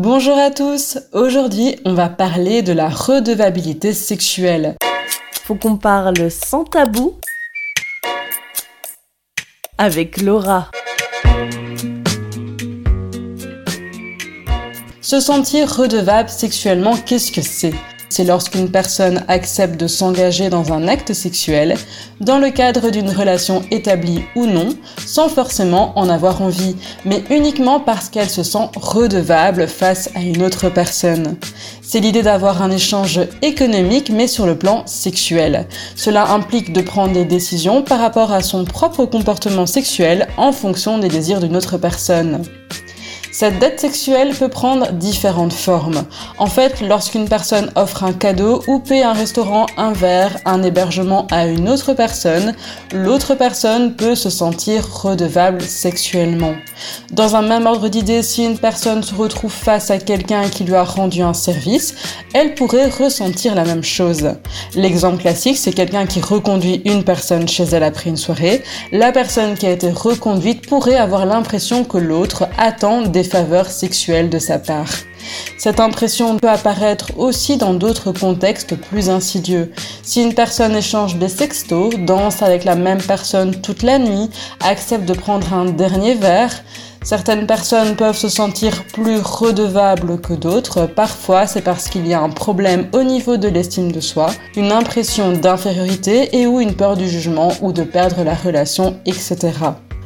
Bonjour à tous, aujourd'hui on va parler de la redevabilité sexuelle. Faut qu'on parle sans tabou avec Laura. Se sentir redevable sexuellement, qu'est-ce que c'est? C'est lorsqu'une personne accepte de s'engager dans un acte sexuel dans le cadre d'une relation établie ou non, sans forcément en avoir envie, mais uniquement parce qu'elle se sent redevable face à une autre personne. C'est l'idée d'avoir un échange économique mais sur le plan sexuel. Cela implique de prendre des décisions par rapport à son propre comportement sexuel en fonction des désirs d'une autre personne. Cette dette sexuelle peut prendre différentes formes. En fait, lorsqu'une personne offre un cadeau ou paie un restaurant, un verre, un hébergement à une autre personne, l'autre personne peut se sentir redevable sexuellement. Dans un même ordre d'idée, si une personne se retrouve face à quelqu'un qui lui a rendu un service, elle pourrait ressentir la même chose. L'exemple classique, c'est quelqu'un qui reconduit une personne chez elle après une soirée. La personne qui a été reconduite pourrait avoir l'impression que l'autre attend des faveurs sexuelles de sa part. Cette impression peut apparaître aussi dans d'autres contextes plus insidieux. Si une personne échange des sextos, danse avec la même personne toute la nuit, accepte de prendre un dernier verre, Certaines personnes peuvent se sentir plus redevables que d'autres. Parfois, c'est parce qu'il y a un problème au niveau de l'estime de soi, une impression d'infériorité et ou une peur du jugement ou de perdre la relation, etc.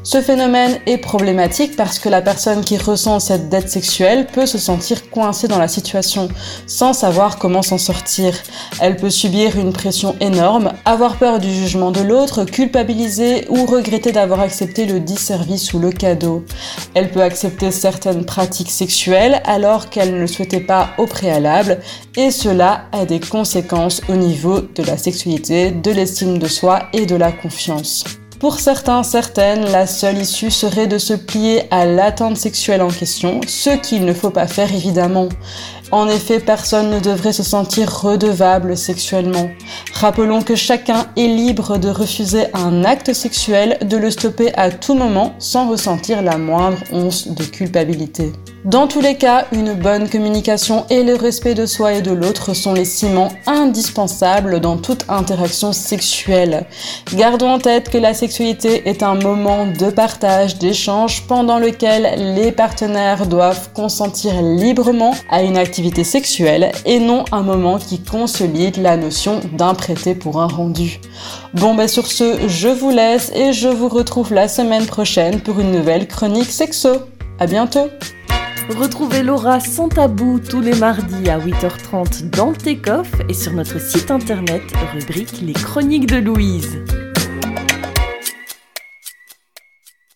Ce phénomène est problématique parce que la personne qui ressent cette dette sexuelle peut se sentir coincée dans la situation sans savoir comment s'en sortir. Elle peut subir une pression énorme, avoir peur du jugement de l'autre, culpabiliser ou regretter d'avoir accepté le dit service ou le cadeau. Elle peut accepter certaines pratiques sexuelles alors qu'elle ne le souhaitait pas au préalable et cela a des conséquences au niveau de la sexualité, de l'estime de soi et de la confiance. Pour certains, certaines, la seule issue serait de se plier à l'attente sexuelle en question, ce qu'il ne faut pas faire évidemment. En effet, personne ne devrait se sentir redevable sexuellement. Rappelons que chacun est libre de refuser un acte sexuel, de le stopper à tout moment sans ressentir la moindre once de culpabilité. Dans tous les cas, une bonne communication et le respect de soi et de l'autre sont les ciments indispensables dans toute interaction sexuelle. Gardons en tête que la sexualité est un moment de partage, d'échange pendant lequel les partenaires doivent consentir librement à une activité sexuelle et non un moment qui consolide la notion d'un prêté pour un rendu. Bon ben sur ce, je vous laisse et je vous retrouve la semaine prochaine pour une nouvelle chronique sexo. À bientôt Retrouvez Laura sans tabou tous les mardis à 8h30 dans le Take-Off et sur notre site internet rubrique Les Chroniques de Louise.